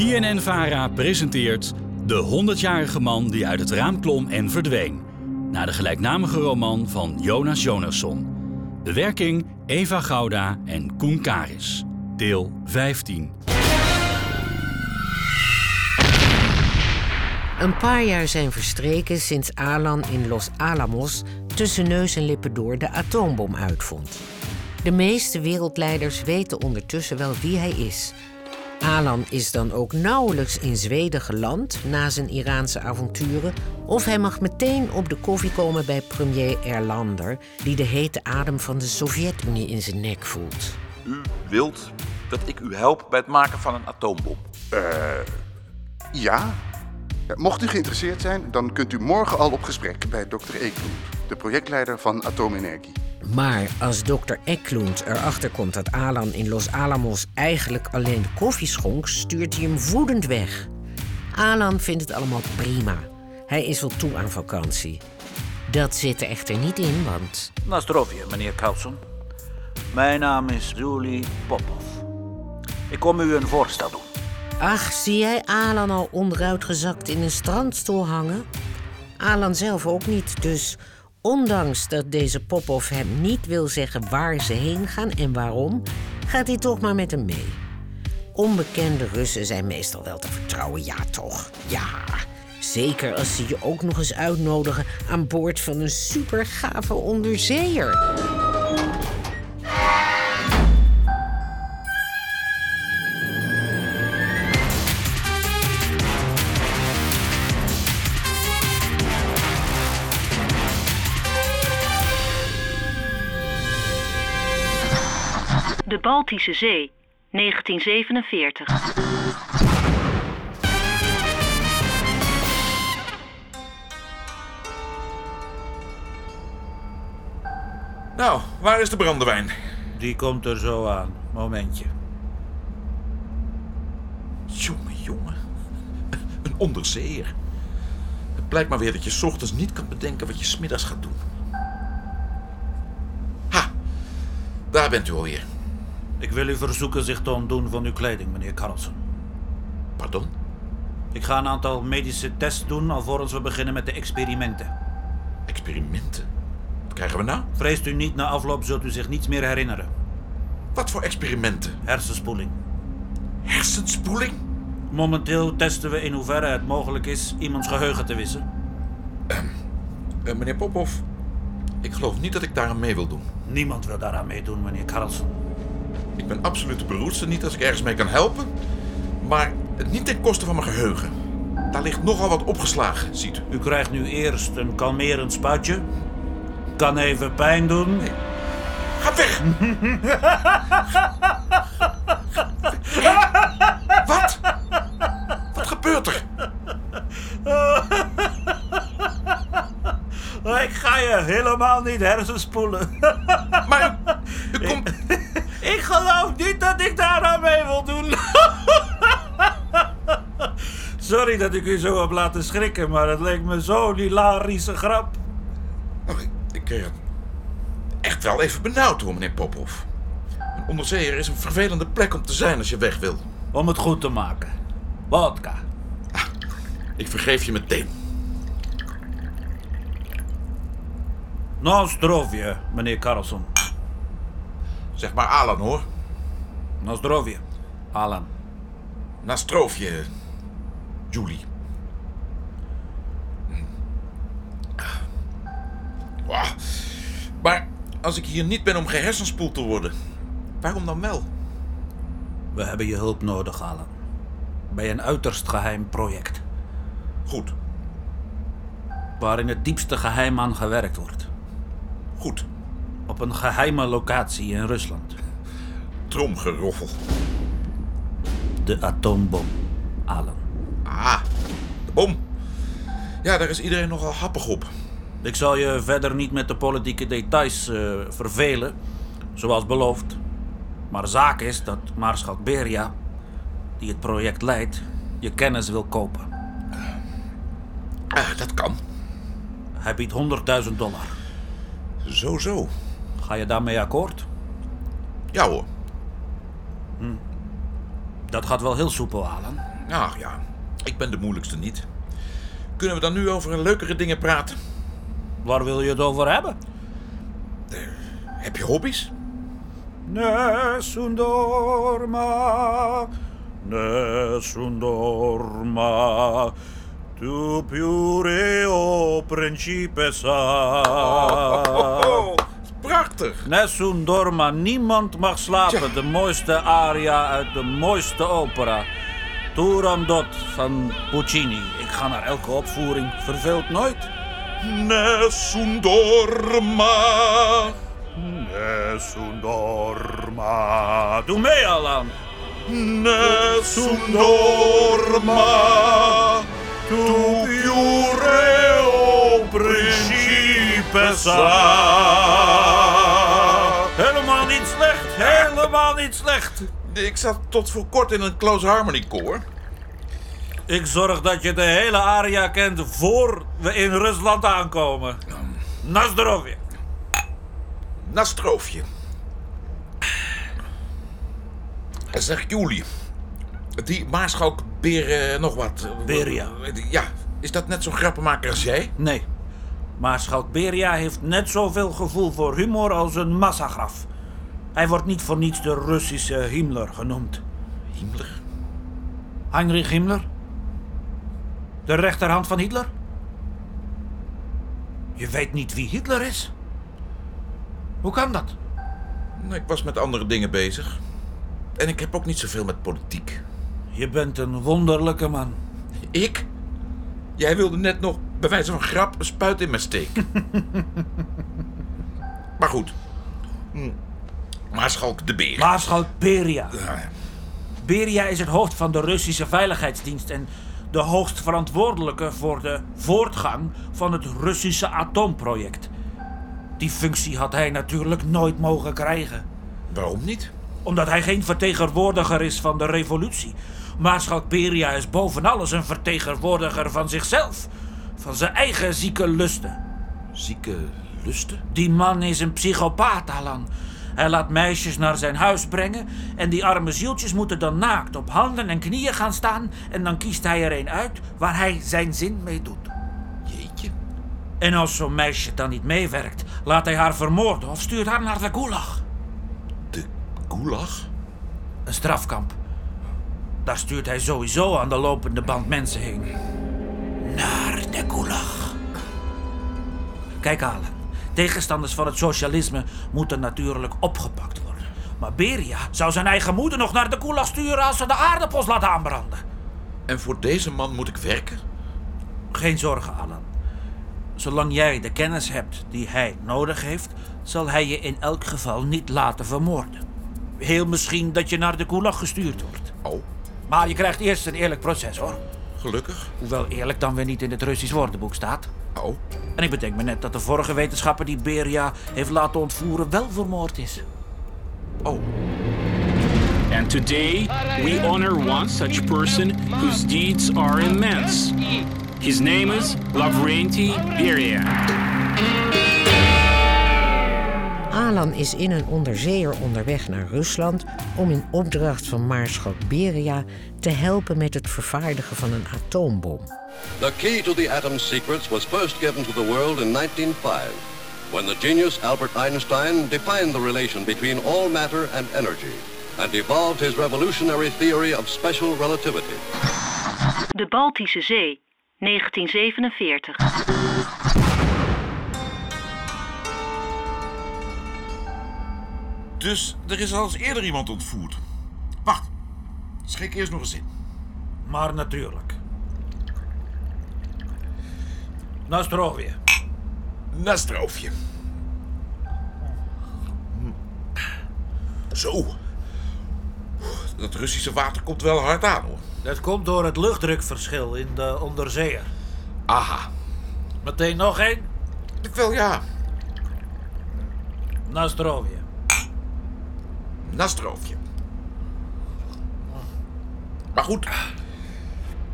BNN-Vara presenteert De 100-jarige man die uit het raam klom en verdween. Naar de gelijknamige roman van Jonas Jonasson. Bewerking Eva Gouda en Koen Karis. Deel 15. Een paar jaar zijn verstreken sinds Alan in Los Alamos tussen neus en lippen door de atoombom uitvond. De meeste wereldleiders weten ondertussen wel wie hij is. Alan is dan ook nauwelijks in Zweden geland na zijn Iraanse avonturen, of hij mag meteen op de koffie komen bij premier Erlander, die de hete adem van de Sovjet-Unie in zijn nek voelt. U wilt dat ik u help bij het maken van een atoombom. Ja. Ja, Mocht u geïnteresseerd zijn, dan kunt u morgen al op gesprek bij Dr. Eklund, de projectleider van Atoomenergie. Maar als dokter Eklund erachter komt dat Alan in Los Alamos eigenlijk alleen koffie schonk, stuurt hij hem woedend weg. Alan vindt het allemaal prima. Hij is wel toe aan vakantie. Dat zit er echter niet in, want Nastrovje, meneer Carlson. Mijn naam is Julie Popov. Ik kom u een voorstel doen. Ach, zie jij Alan al onderuitgezakt in een strandstoel hangen? Alan zelf ook niet, dus ondanks dat deze Popov hem niet wil zeggen waar ze heen gaan en waarom, gaat hij toch maar met hem mee. Onbekende Russen zijn meestal wel te vertrouwen, ja toch? Ja. Zeker als ze je ook nog eens uitnodigen aan boord van een supergave onderzeeër. De Baltische Zee, 1947. Nou, waar is de brandewijn? Die komt er zo aan. Momentje. Jongen, jongen. Een onderzeeër. Het blijkt maar weer dat je 's ochtends niet kan bedenken wat je 's middags gaat doen. Ha, daar bent u alweer. Ik wil u verzoeken zich te ontdoen van uw kleding, meneer Carlson. Pardon? Ik ga een aantal medische tests doen alvorens we beginnen met de experimenten. Experimenten? Wat krijgen we nou? Vreest u niet, na afloop zult u zich niets meer herinneren. Wat voor experimenten? Hersenspoeling. Hersenspoeling? Momenteel testen we in hoeverre het mogelijk is iemands geheugen te wissen. Eh, meneer Popov, ik geloof niet dat ik daar aan mee wil doen. Niemand wil daaraan meedoen, meneer Carlson. Ik ben absoluut de beroerdste niet als ik ergens mee kan helpen. Maar niet ten koste van mijn geheugen. Daar ligt nogal wat opgeslagen, ziet u. U krijgt nu eerst een kalmerend spuitje. Kan even pijn doen. Ga weg! Wat? Wat gebeurt er? Ik ga je helemaal niet hersenspoelen. Maar u, u komt... Dat ik daar aan mee wil doen. Sorry dat ik u zo heb laten schrikken, maar het leek me zo'n hilarische grap. Oh, ik, ik kreeg het echt wel even benauwd hoor, meneer Popov. Een onderzeeër is een vervelende plek om te zijn als je weg wil. Om het goed te maken. Vodka. Ik vergeef je meteen. Nostrovje, meneer Carlson. Zeg maar Alan hoor. Nostrovje. Alan. Nastroofje, Julie. Wauw. Maar als ik hier niet ben om gehersenspoeld te worden, waarom dan wel? We hebben je hulp nodig, Alan. Bij een uiterst geheim project. Goed, Waar in het diepste geheim aan gewerkt wordt. goed. Op een geheime locatie in Rusland. Tromgeroffel. De atoombom, Alan. Ah, de bom. Ja, daar is iedereen nogal happig op. Ik zal je verder niet met de politieke details eh, vervelen, zoals beloofd. Maar zaak is dat Maarschalk Beria, die het project leidt, je kennis wil kopen. Ah, dat kan. Hij biedt 100.000 dollar. Zo, zo. Ga je daarmee akkoord? Ja hoor. Dat gaat wel heel soepel, Alan. Ach ja, ik ben de moeilijkste niet. Kunnen we dan nu over leukere dingen praten? Waar wil je het over hebben? Heb je hobby's? Nessun dorma, nessun dorma, tu pure o principessa. Oh, prachtig. Nessun dorma, niemand mag slapen. De mooiste aria uit de mooiste opera. Turandot van Puccini. Ik ga naar elke opvoering, verveelt nooit. Nessun dorma. Nessun dorma. Doe mee, Alan. Nessun dorma. Tu pure o principessa. Helemaal niet slecht. Ik zat tot voor kort in een close harmony koor. Ik zorg dat je de hele aria kent voor we in Rusland aankomen. Na zdrowie. Nastroofje. Zeg Julie. Die maarschalk Beer nog wat. Beria. Ja, is dat net zo'n grappenmaker als jij? Nee. Maar Schalk Beria heeft net zoveel gevoel voor humor als een massagraf. Hij wordt niet voor niets de Russische Himmler genoemd. Himmler? Heinrich Himmler? De rechterhand van Hitler? Je weet niet wie Hitler is? Hoe kan dat? Nou, ik was met andere dingen bezig. En ik heb ook niet zoveel met politiek. Je bent een wonderlijke man. Ik? Jij wilde net nog bij wijze van grap een spuit in mijn steek. maar goed. Hm. Maarschalk de Beer. Maarschalk Beria. Beria is het hoofd van de Russische Veiligheidsdienst en de hoogst verantwoordelijke voor de voortgang van het Russische atoomproject. Die functie had hij natuurlijk nooit mogen krijgen, Waarom niet? omdat hij geen vertegenwoordiger is van de revolutie. Maarschalk Beria is boven alles een vertegenwoordiger van zichzelf, van zijn eigen zieke lusten. Zieke lusten? Die man is een psychopaat, Alan. Hij laat meisjes naar zijn huis brengen en die arme zieltjes moeten dan naakt op handen en knieën gaan staan en dan kiest hij er een uit waar hij zijn zin mee doet. Jeetje. En als zo'n meisje dan niet meewerkt, laat hij haar vermoorden of stuurt haar naar de gulag. De gulag? Een strafkamp. Daar stuurt hij sowieso aan de lopende band mensen heen. Naar de gulag. Kijk, Alan. Tegenstanders van het socialisme moeten natuurlijk opgepakt worden. Maar Beria zou zijn eigen moeder nog naar de gulag sturen als ze de aardappels laat aanbranden. En voor deze man moet ik werken? Geen zorgen, Alan. Zolang jij de kennis hebt die hij nodig heeft, zal hij je in elk geval niet laten vermoorden. Heel misschien dat je naar de gulag gestuurd wordt. Oh, Maar je krijgt eerst een eerlijk proces, hoor. Gelukkig. Hoewel eerlijk dan weer niet in het Russisch woordenboek staat. Oh, En ik bedenk me net dat de vorige wetenschapper die Beria heeft laten ontvoeren wel vermoord is. oh. And today, we honor one such person whose deeds are immense. His name is Lavrenti Beria. Alan is in een onderzeeër onderweg naar Rusland om in opdracht van Maarschalk Beria te helpen met het vervaardigen van een atoombom. The key to the atom's secrets was first given to the world in 1905, when the genius Albert Einstein defined the relation between all matter and energy and evolved his revolutionary theory of special relativity. De Baltische Zee, 1947. Dus er is al eens eerder iemand ontvoerd. Wacht, schrik eerst nog eens in. Maar natuurlijk. Nostrovje. Nastroofje. Zo. Dat Russische water komt wel hard aan hoor. Dat komt door het luchtdrukverschil in de onderzeeër. Aha. Meteen nog één. Ik wel ja. Nastroofje. Maar goed.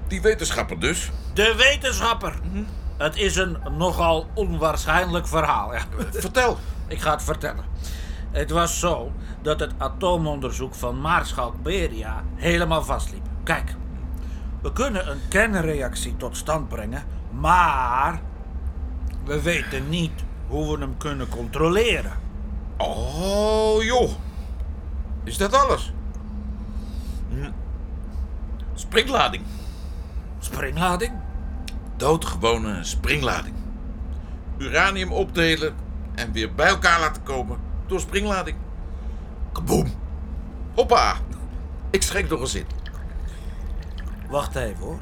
Die wetenschapper dus. De wetenschapper. Het is een nogal onwaarschijnlijk verhaal. Ja. Vertel. Ik ga het vertellen. Het was zo dat het atoomonderzoek van Maarschalk Beria helemaal vastliep. Kijk, We kunnen een kernreactie tot stand brengen, maar we weten niet hoe we hem kunnen controleren. Oh, joh. Is dat alles? Hm. Springlading. Springlading? Doodgewone springlading. Uranium opdelen en weer bij elkaar laten komen door springlading. Kaboom. Hoppa. Ik schenk nog eens in. Wacht even hoor.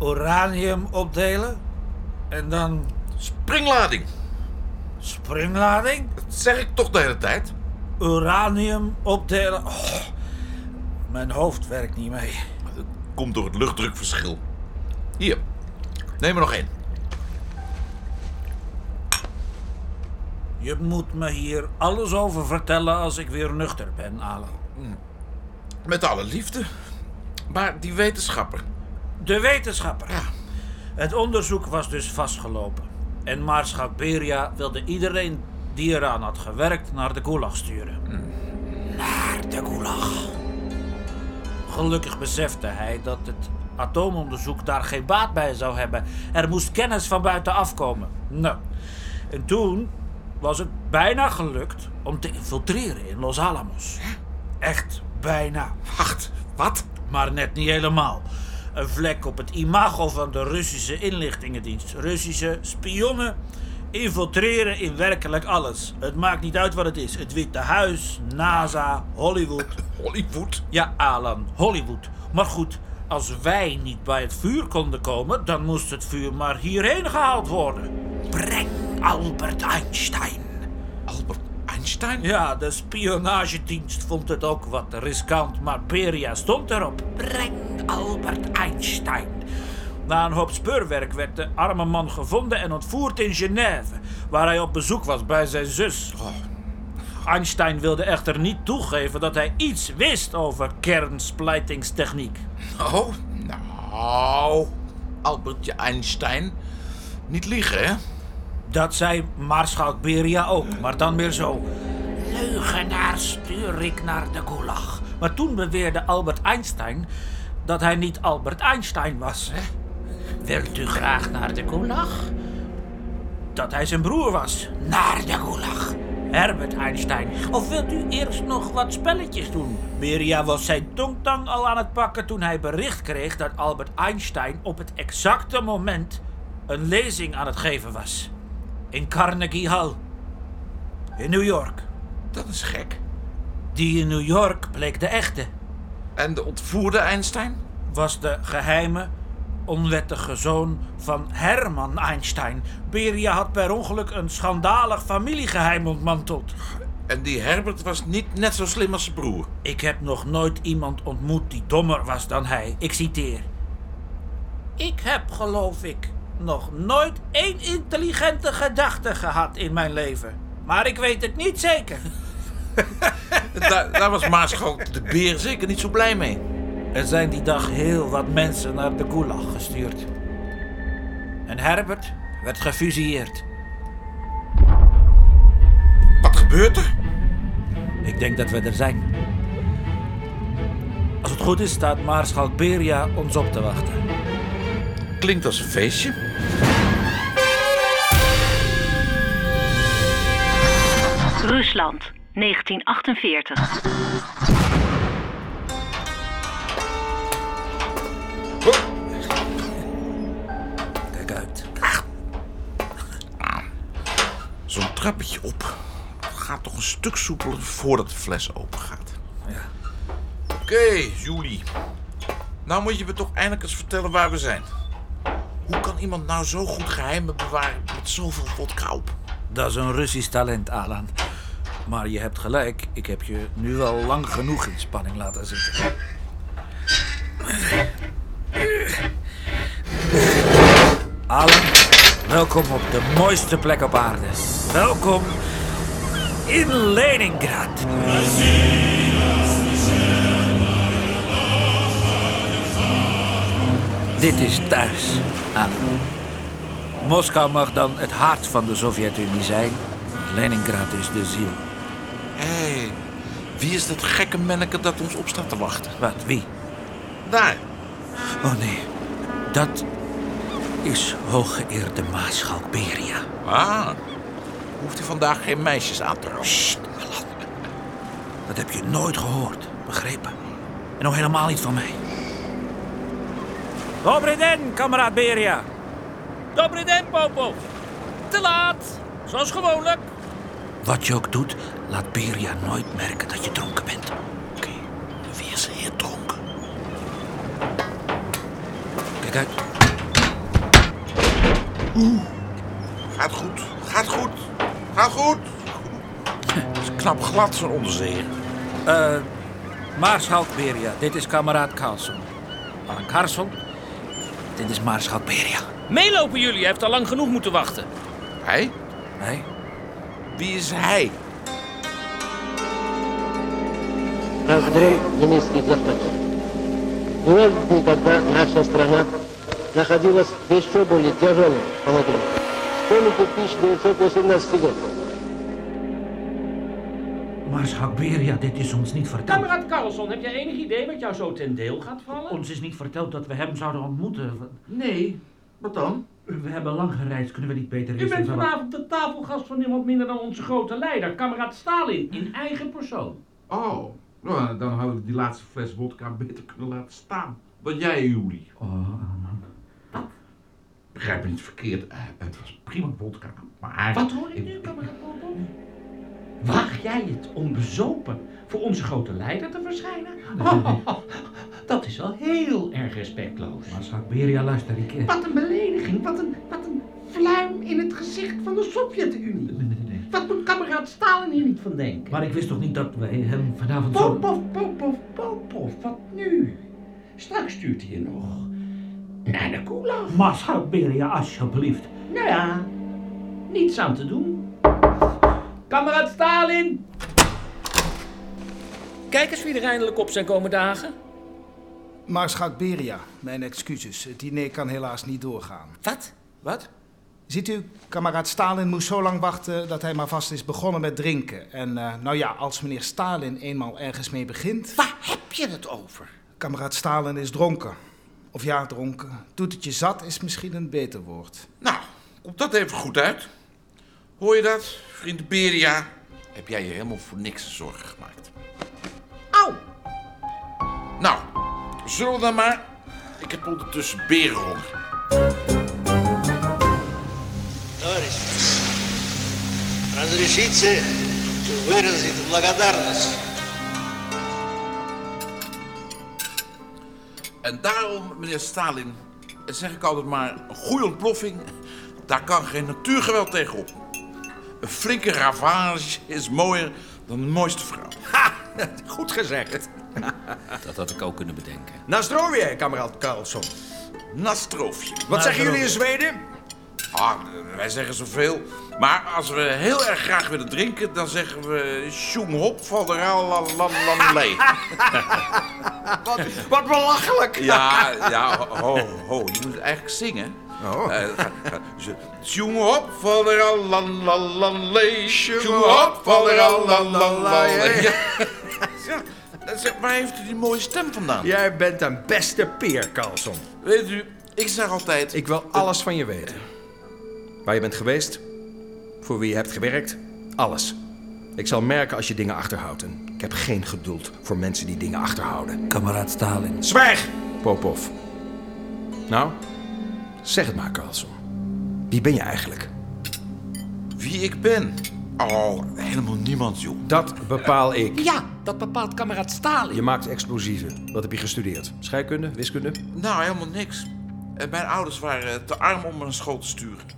Uranium opdelen en dan Springlading. springlading, Dat zeg ik toch de hele tijd? Uranium opdelen. Oh, mijn hoofd werkt niet mee. Dat komt door het luchtdrukverschil. Hier. Neem er nog één. Je moet me hier alles over vertellen als ik weer nuchter ben, Alan. Met alle liefde. Maar die wetenschapper. De wetenschapper. Ja. Het onderzoek was dus vastgelopen. En Maarschalk Beria wilde iedereen die eraan had gewerkt naar de gulag sturen. Naar de gulag. Gelukkig besefte hij dat het atoomonderzoek daar geen baat bij zou hebben. Er moest kennis van buitenaf komen. Nou, en toen was het bijna gelukt om te infiltreren in Los Alamos. Echt bijna. Wacht, wat? Maar net niet helemaal. Een vlek op het imago van de Russische inlichtingendienst. Russische spionnen infiltreren in werkelijk alles. Het maakt niet uit wat het is. Het Witte Huis, NASA, Hollywood. Hollywood? Ja, Alan, Hollywood. Maar goed, als wij niet bij het vuur konden komen, dan moest het vuur maar hierheen gehaald worden. Breng Albert Einstein. Albert Einstein? Ja, de spionagedienst vond het ook wat riskant, maar Beria stond erop. Breng Albert Einstein. Na een hoop speurwerk werd de arme man gevonden en ontvoerd in Genève, waar hij op bezoek was bij zijn zus. Einstein wilde echter niet toegeven dat hij iets wist over kernsplijtingstechniek. Oh, nou. Albertje Einstein. Niet liegen, hè? Dat zei Maarschalk Beria ook, maar dan weer zo. Leugenaar stuur ik naar de gulag. Maar toen beweerde Albert Einstein dat hij niet Albert Einstein was. Wilt u graag naar de gulag? Dat hij zijn broer was. Naar de gulag. Herbert Einstein. Of wilt u eerst nog wat spelletjes doen? Beria was zijn tongtang al aan het pakken toen hij bericht kreeg dat Albert Einstein op het exacte moment een lezing aan het geven was. In Carnegie Hall. In New York. Dat is gek. Die in New York bleek de echte. En de ontvoerde Einstein? Was de geheime, onwettige zoon van Herman Einstein. Beria had per ongeluk een schandalig familiegeheim ontmanteld. En die Herbert was niet net zo slim als zijn broer. Ik heb nog nooit iemand ontmoet die dommer was dan hij. Ik citeer. Ik heb, geloof ik, nog nooit één intelligente gedachte gehad in mijn leven. Maar ik weet het niet zeker. Daar, daar was Maarschalk de Beer zeker niet zo blij mee. Er zijn die dag heel wat mensen naar de gulag gestuurd. En Herbert werd gefusilleerd. Wat gebeurt er? Ik denk dat we er zijn. Als het goed is, staat Maarschalk Beria ons op te wachten. Klinkt als een feestje. Rusland, 1948. Trappetje op. Gaat toch een stuk soepeler voordat de fles open gaat. Ja. Oké, Julie. Nou moet je me toch eindelijk eens vertellen waar we zijn. Hoe kan iemand nou zo goed geheimen bewaren met zoveel vodka op? Dat is een Russisch talent, Alan. Maar je hebt gelijk, ik heb je nu wel lang genoeg in spanning laten zitten. Alan, welkom op de mooiste plek op aarde. Welkom in Leningrad. Dit is thuis, Alan. Moskou mag dan het hart van de Sovjet-Unie zijn. Leningrad is de ziel. Hé, hey, wie is dat gekke manneke dat ons op staat te wachten? Wat, wie? Daar, Oh nee, dat is hooggeëerde Maarschalk Beria. Ah, hoeft u vandaag geen meisjes aan te roken. Sst, Alan. Dat heb je nooit gehoord, begrepen? En nog helemaal niet van mij. Dobre den, kameraad Beria. Dobre den, Popov. Te laat. Zoals gewoonlijk. Wat je ook doet, laat Beria nooit merken dat je dronken bent. Oké, weer zeer dronken. Kijk uit. Gaat goed, gaat goed, gaat goed. Het is knap glad, zo'n onderzeeër. Eh, Maarschalk Beria, dit is kameraad Carlson. Alan Carlson, dit is Maarschalk Beria. Meelopen jullie. Hij heeft al lang genoeg moeten wachten. Hij? Nee? Wie is hij? Раздрой немецких захватов. Бывал дни, когда наша страна находилась в еще более тяжелом положении. Вспомните 1918 год. Maarschalk Beria, dit is ons niet verteld. Kameraad Carlson, heb jij enig idee wat jou zo ten deel gaat vallen? Ons is niet verteld dat we hem zouden ontmoeten. Nee, wat dan? We hebben lang gereisd, kunnen we niet beter U eerst bent even wat- vanavond de tafelgast van niemand minder dan onze grote leider, kameraad Stalin, in eigen persoon. Oh, nou, dan had ik die laatste fles vodka beter kunnen laten staan. Wat jij, Juli. Oh, Alan. Begrijp me niet verkeerd, eh, het was prima vodka. Maar... Wat hoor ik nu, kameraad Popov? Waag jij het om bezopen voor onze grote leider te verschijnen? Oh, dat is wel heel erg respectloos. Maarschalk Beria, luister, ik... eh, Wat een belediging, wat een, wat een fluim in het gezicht van de Sovjet-Unie. Wat moet kameraad Stalin hier niet van denken? Maar ik wist toch niet dat wij hem vanavond. Popov, Popov, Popov, wat nu? Straks stuurt hij je nog naar de koelaf. Maarschalk Beria, alsjeblieft. Nou ja, niets aan te doen. Kameraad Stalin! Kijk eens wie er eindelijk op zijn komen dagen. Maarschalk Beria, mijn excuses. Het diner kan helaas niet doorgaan. Wat? Wat? Ziet u, kameraad Stalin moest zo lang wachten dat hij maar vast is begonnen met drinken. En eh, nou ja, als meneer Stalin eenmaal ergens mee begint... Waar heb je het over? Kameraad Stalin is dronken. Of ja, dronken. Doet het je zat is misschien een beter woord. Nou, komt dat even goed uit. Hoor je dat, vriend Beria? Heb jij je helemaal voor niks zorgen gemaakt. Au! Nou, zullen we dan maar? Ik heb ondertussen berenhonger. Товарищ, разрешите выразить благодарность. En daarom, meneer Stalin, zeg ik altijd maar... een goede ontploffing, daar kan geen natuurgeweld tegenop. Een flinke ravage is mooier dan de mooiste vrouw. Goed gezegd. Dat had ik ook kunnen bedenken. Nastrovje, kameraad Carlson. Nastroofje. Wat zeggen jullie in Zweden? Ah, wij zeggen zoveel. Maar als we heel erg graag willen drinken, dan zeggen we... Sjoem hop van de. Wat, wat belachelijk. Ja, ja, ho, ho, je moet eigenlijk zingen. Oh. Eh, ga- ga- zo- Sjoem hop van de hop van de zeg, waar heeft u die mooie stem vandaan? Jij bent een beste peer, Carlson. Weet u, ik zeg altijd... Ik wil alles van je weten. Waar je bent geweest, voor wie je hebt gewerkt, alles. Ik zal merken als je dingen achterhoudt. En ik heb geen geduld voor mensen die dingen achterhouden. Kameraad Stalin. Zwijg, Popov. Nou, zeg het maar, Carlson. Wie ben je eigenlijk? Wie ik ben? Oh, helemaal niemand, joh. Dat bepaal ik. Ja, dat bepaalt kameraad Stalin. Je maakt explosieven. Wat heb je gestudeerd? Scheikunde? Wiskunde? Nou, helemaal niks. Eh, Mijn ouders waren te arm om me naar school te sturen.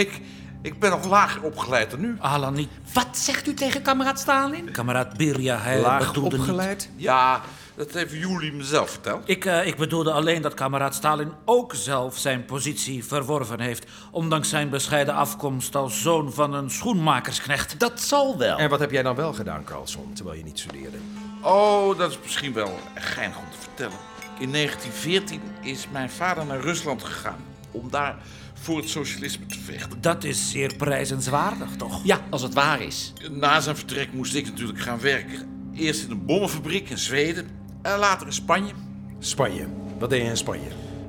Ik, ik ben nog lager opgeleid dan nu. Alan, niet... Wat zegt u tegen kameraad Stalin? Kameraad Beria, hij Laag bedoelde niet... opgeleid? Ja, dat heeft jullie mezelf verteld. Ik, eh, ik bedoelde alleen dat kameraad Stalin ook zelf zijn positie verworven heeft. Ondanks zijn bescheiden afkomst als zoon van een schoenmakersknecht. Dat zal wel. En wat heb jij dan wel gedaan, Carlson, terwijl je niet studeerde? Oh, dat is misschien wel geinig om te vertellen. In 1914 is mijn vader naar Rusland gegaan om daar voor het socialisme te vechten. Dat is zeer prijzenswaardig, toch? Ja, als het waar is. Na zijn vertrek moest ik natuurlijk gaan werken. Eerst in een bommenfabriek in Zweden en later in Spanje. Spanje. Wat deed je in Spanje?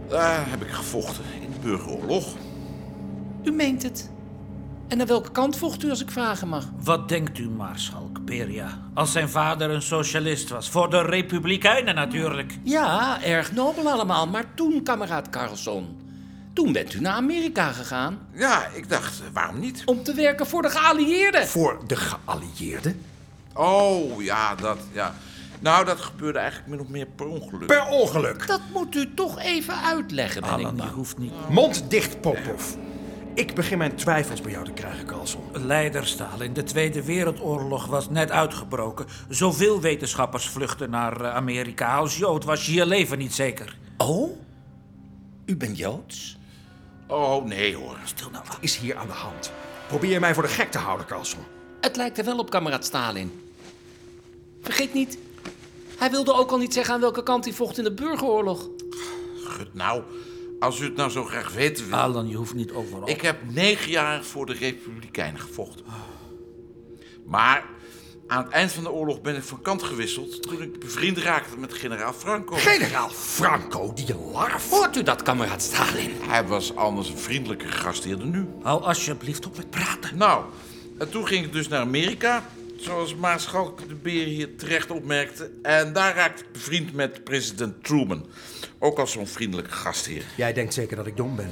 Daar heb ik gevochten in de burgeroorlog. U meent het. En naar welke kant vocht u, als ik vragen mag? Wat denkt u, Maarschalk Beria? Als zijn vader een socialist was. Voor de Republikeinen natuurlijk. Ja, erg nobel allemaal. Maar toen, kameraad Carlson. Toen bent u naar Amerika gegaan. Ja, ik dacht, eh, waarom niet? Om te werken voor de geallieerden. Voor de geallieerden? Oh, ja, dat, ja. Nou, dat gebeurde eigenlijk min of meer per ongeluk. Per ongeluk? Dat moet u toch even uitleggen, ben ik hoeft niet... Mond dicht, Popov. Ik begin mijn twijfels bij jou te krijgen, Carlson. Leider Stalin, de Tweede Wereldoorlog was net uitgebroken. Zoveel wetenschappers vluchten naar eh, Amerika. Als Jood was je je leven niet zeker. Oh? U bent Joods? Oh, nee hoor. Stil nou Wat is hier aan de hand? Probeer je mij voor de gek te houden, Carlson? Het lijkt er wel op, kameraad Stalin. Vergeet niet, hij wilde ook al niet zeggen aan welke kant hij vocht in de burgeroorlog. Gut, nou, als u het nou zo graag weten wil. Alan, je hoeft niet overal. Ik heb negen jaar voor de Republikeinen gevochten. Maar aan het eind van de oorlog ben ik van kant gewisseld... toen ik bevriend raakte met generaal Franco. Generaal Franco, die larf. Hoort u dat, kameraad Stalin? Hij was anders een vriendelijke gastheer dan nu. Hou alsjeblieft op met praten. Nou, en toen ging ik dus naar Amerika... zoals Maarschalk de Beer hier terecht opmerkte... en daar raakte ik bevriend met president Truman. Ook als zo'n vriendelijke gastheer. Jij denkt zeker dat ik dom ben.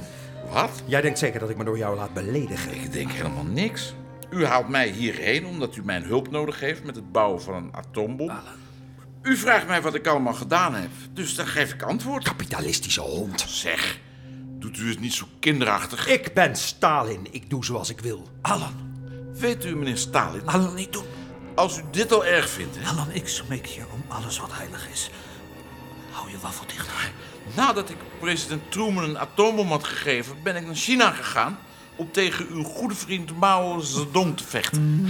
Wat? Jij denkt zeker dat ik me door jou laat beledigen. Ik denk helemaal niks. U haalt mij hierheen omdat u mijn hulp nodig heeft met het bouwen van een atoombom. U vraagt mij wat ik allemaal gedaan heb, dus dan geef ik antwoord. Kapitalistische hond. Zeg, doet u het niet zo kinderachtig? Ik ben Stalin. Ik doe zoals ik wil. Alan, Weet u, meneer Stalin, Alan, niet doen. als u dit al erg vindt... Hè, Alan, ik smeek je om alles wat heilig is. Hou je waffel dicht. nadat ik president Truman een atoombom had gegeven... ben ik naar China gegaan om tegen uw goede vriend Mao Zedong te vechten.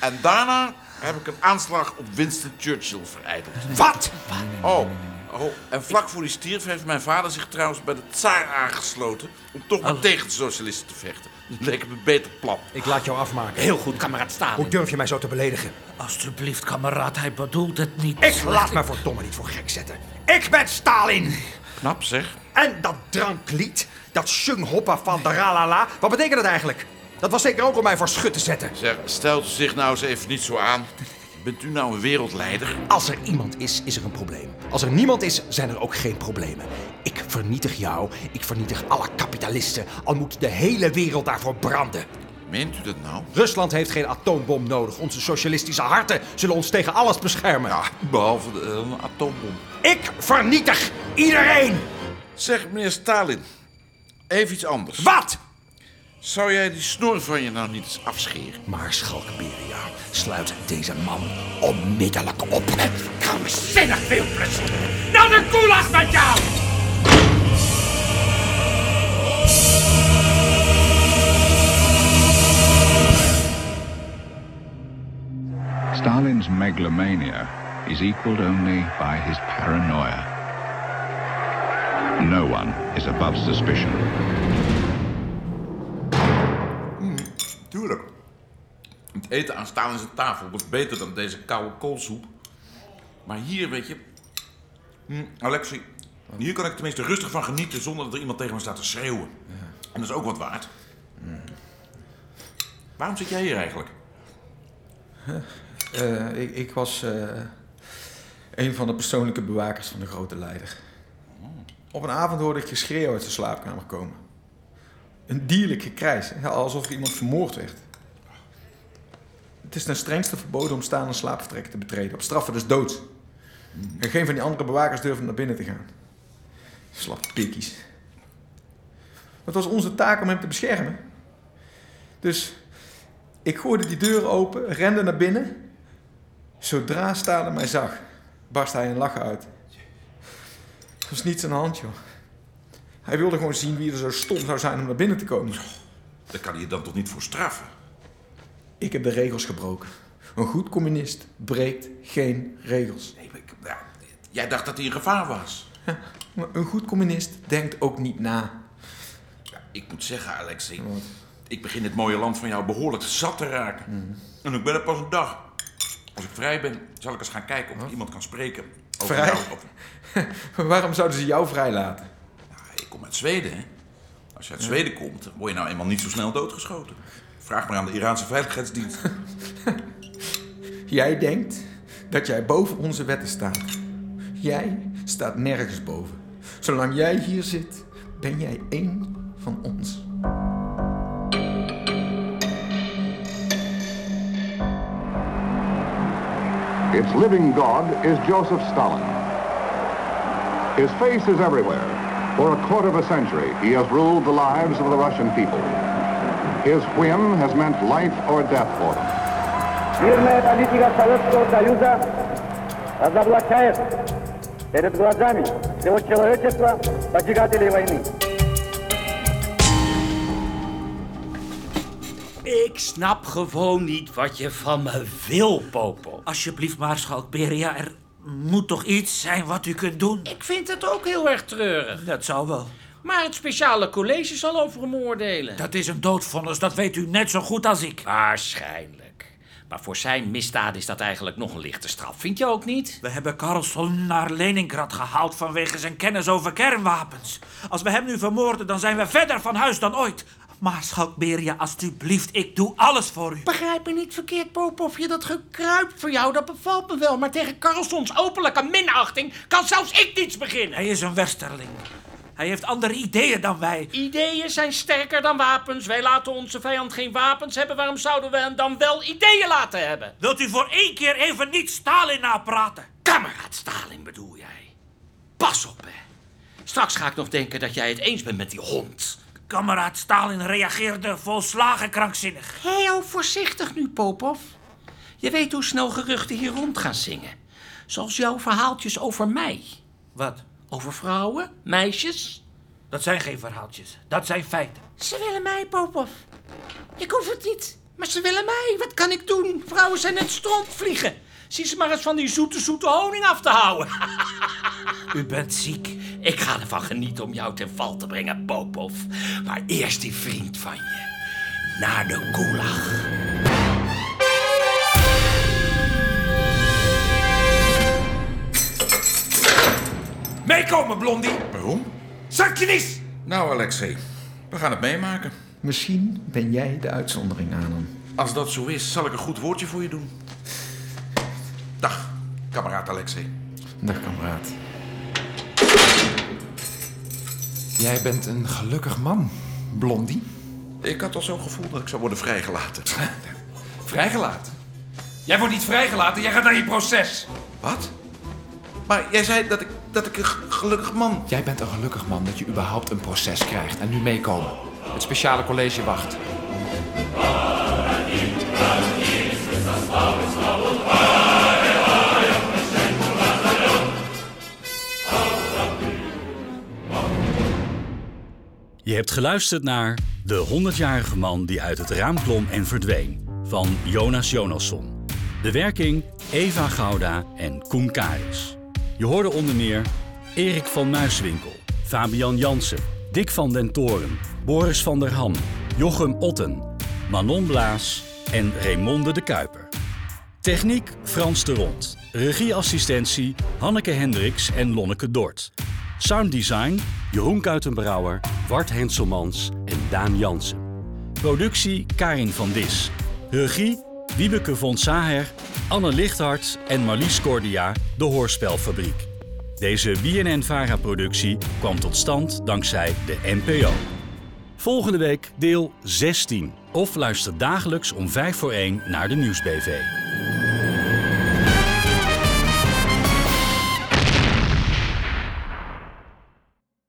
En daarna heb ik een aanslag op Winston Churchill vereideld. Wat? Oh, oh, en vlak voor die stierf heeft mijn vader zich trouwens bij de tsaar aangesloten... om toch maar tegen de socialisten te vechten. Dat leek me een beter plan. Ik laat jou afmaken. Heel goed, kameraad Stalin. Hoe durf je mij zo te beledigen? Alsjeblieft, kameraad, hij bedoelt het niet. Ik laat me verdomme niet voor gek zetten. Ik ben Stalin. Knap zeg. En dat dranklied, dat Shunghoppa van de Ralala, wat betekent dat eigenlijk? Dat was zeker ook om mij voor schut te zetten. Zeg, stelt u zich nou eens even niet zo aan. Bent u nou een wereldleider? Als er iemand is, is er een probleem. Als er niemand is, zijn er ook geen problemen. Ik vernietig jou, ik vernietig alle kapitalisten, al moet de hele wereld daarvoor branden. Meent u dat nou? Rusland heeft geen atoombom nodig. Onze socialistische harten zullen ons tegen alles beschermen. Ja, behalve de, een atoombom. Ik vernietig iedereen! Zeg, meneer Stalin, even iets anders. Wat? Zou jij die snor van je nou niet eens afscheren? Maarschalk Beria, sluit deze man onmiddellijk op. Krankzinnig veel plezier. Naar de koelas met jou! Stalin's megalomania is equaled only by his paranoia. No one is above suspicion. Tuurlijk. Het eten aan Stalin's tafel was beter dan deze koude koolsoep. Maar hier, weet je... Hm, Alexei, hier kan ik tenminste rustig van genieten zonder dat er iemand tegen me staat te schreeuwen. En dat is ook wat waard. Waarom zit jij hier eigenlijk? Eh, ik, ik was eh, een van de persoonlijke bewakers van de grote leider. Op een avond hoorde ik geschreeuw uit de slaapkamer komen. Een dierlijk gekrijs, alsof iemand vermoord werd. Het is ten strengste verboden om staande slaapvertrekken te betreden, op straffen dus dood. En geen van die andere bewakers durfde naar binnen te gaan. Slap pikkies. Het was onze taak om hem te beschermen. Dus ik gooide die deur open, rende naar binnen. Zodra Stalin mij zag, barst hij in lachen uit. Er was niets aan de hand, joh. Hij wilde gewoon zien wie er zo stom zou zijn om naar binnen te komen. Daar kan hij je dan toch niet voor straffen? Ik heb de regels gebroken. Een goed communist breekt geen regels. Nee, maar ik- ja, jij dacht dat hij in gevaar was. Maar een goed communist denkt ook niet na. Ja, ik moet zeggen, Alexei, ik begin dit mooie land van jou behoorlijk zat te raken. En ik ben er pas een dag. Als ik vrij ben, zal ik eens gaan kijken of ik iemand kan spreken Over Vrij? jou- over- Waarom zouden ze jou vrijlaten? Ik kom uit Zweden, hè? Als je uit Zweden komt, dan word je nou eenmaal niet zo snel doodgeschoten. Vraag maar aan de Iraanse veiligheidsdienst. Jij denkt dat jij boven onze wetten staat. Jij staat nergens boven. Zolang jij hier zit, ben jij één van ons. Its living god is Joseph Stalin. His face is everywhere. For a quarter of a century, he has ruled the lives of the Russian people. His whim has meant life or death for them. Мирная политика Советского Союза разоблачает перед глазами всего человечества поджигателей войны. Ik snap gewoon niet wat je van me wil, Popo. Alsjeblieft, Maarschalk Beria, er moet toch iets zijn wat u kunt doen? Ik vind het ook heel erg treurig. Dat zou wel. Maar het speciale college zal over hem oordelen. Dat is een doodvonnis, dat weet u net zo goed als ik. Waarschijnlijk. Maar voor zijn misdaad is dat eigenlijk nog een lichte straf, vind je ook niet? We hebben Carlson naar Leningrad gehaald vanwege zijn kennis over kernwapens. Als we hem nu vermoorden, dan zijn we verder van huis dan ooit. Maarschalk Beria, alstublieft, ik doe alles voor u. Begrijp me niet verkeerd, Popov. Je dat gekruip voor jou, dat bevalt me wel. Maar tegen Carlsons openlijke minachting kan zelfs ik niets beginnen. Hij is een westerling. Hij heeft andere ideeën dan wij. Ideeën zijn sterker dan wapens. Wij laten onze vijand geen wapens hebben. Waarom zouden we hem dan wel ideeën laten hebben? Wilt u voor één keer even niet Stalin napraten? Kameraad Stalin bedoel jij? Pas op, hè. Straks ga ik nog denken dat jij het eens bent met die hond. Kameraad Stalin reageerde volslagen krankzinnig. Heel voorzichtig nu, Popov. Je weet hoe snel geruchten hier rond gaan zingen. Zoals jouw verhaaltjes over mij. Wat? Over vrouwen, meisjes. Dat zijn geen verhaaltjes, dat zijn feiten. Ze willen mij, Popov. Ik hoef het niet, maar ze willen mij. Wat kan ik doen? Vrouwen zijn net strontvliegen. Zie ze maar eens van die zoete, zoete honing af te houden. U bent ziek. Ik ga ervan genieten om jou ten val te brengen, Popov. Maar eerst die vriend van je. Naar de gulag. Meekomen, Blondie. Waarom? Zakjenis! Nou, Alexei, we gaan het meemaken. Misschien ben jij de uitzondering aan hem. Als dat zo is, zal ik een goed woordje voor je doen. Dag, kameraad Alexei. Dag, kameraad. Jij bent een gelukkig man, Blondie. Ik had al zo'n gevoel dat ik zou worden vrijgelaten. Vrijgelaten? Jij wordt niet vrijgelaten, jij gaat naar je proces. Wat? Maar jij zei dat ik, dat ik een gelukkig man... Jij bent een gelukkig man dat je überhaupt een proces krijgt. En nu meekomen. Het speciale college wacht. Je hebt geluisterd naar De 100-jarige man die uit het raam klom en verdween van Jonas Jonasson. De werking Eva Gouda en Koen Karis. Je hoorde onder meer Erik van Muiswinkel, Fabian Jansen, Dick van den Toren, Boris van der Ham, Jochem Otten, Manon Blaas en Raymonde de Kuiper. Techniek Frans de Rond. Regieassistentie Hanneke Hendricks en Lonneke Dort. Sounddesign Jeroen Kuitenbrouwer, Wart Henselmans en Daan Jansen. Productie Karin van Dis. Regie Wiebeke von Saher, Anne Lichthart en Marlies Cordia, de Hoorspelfabriek. Deze BNN-VARA-productie kwam tot stand dankzij de NPO. Volgende week deel 16. Of luister dagelijks om 5 voor 1 naar de Nieuwsbv.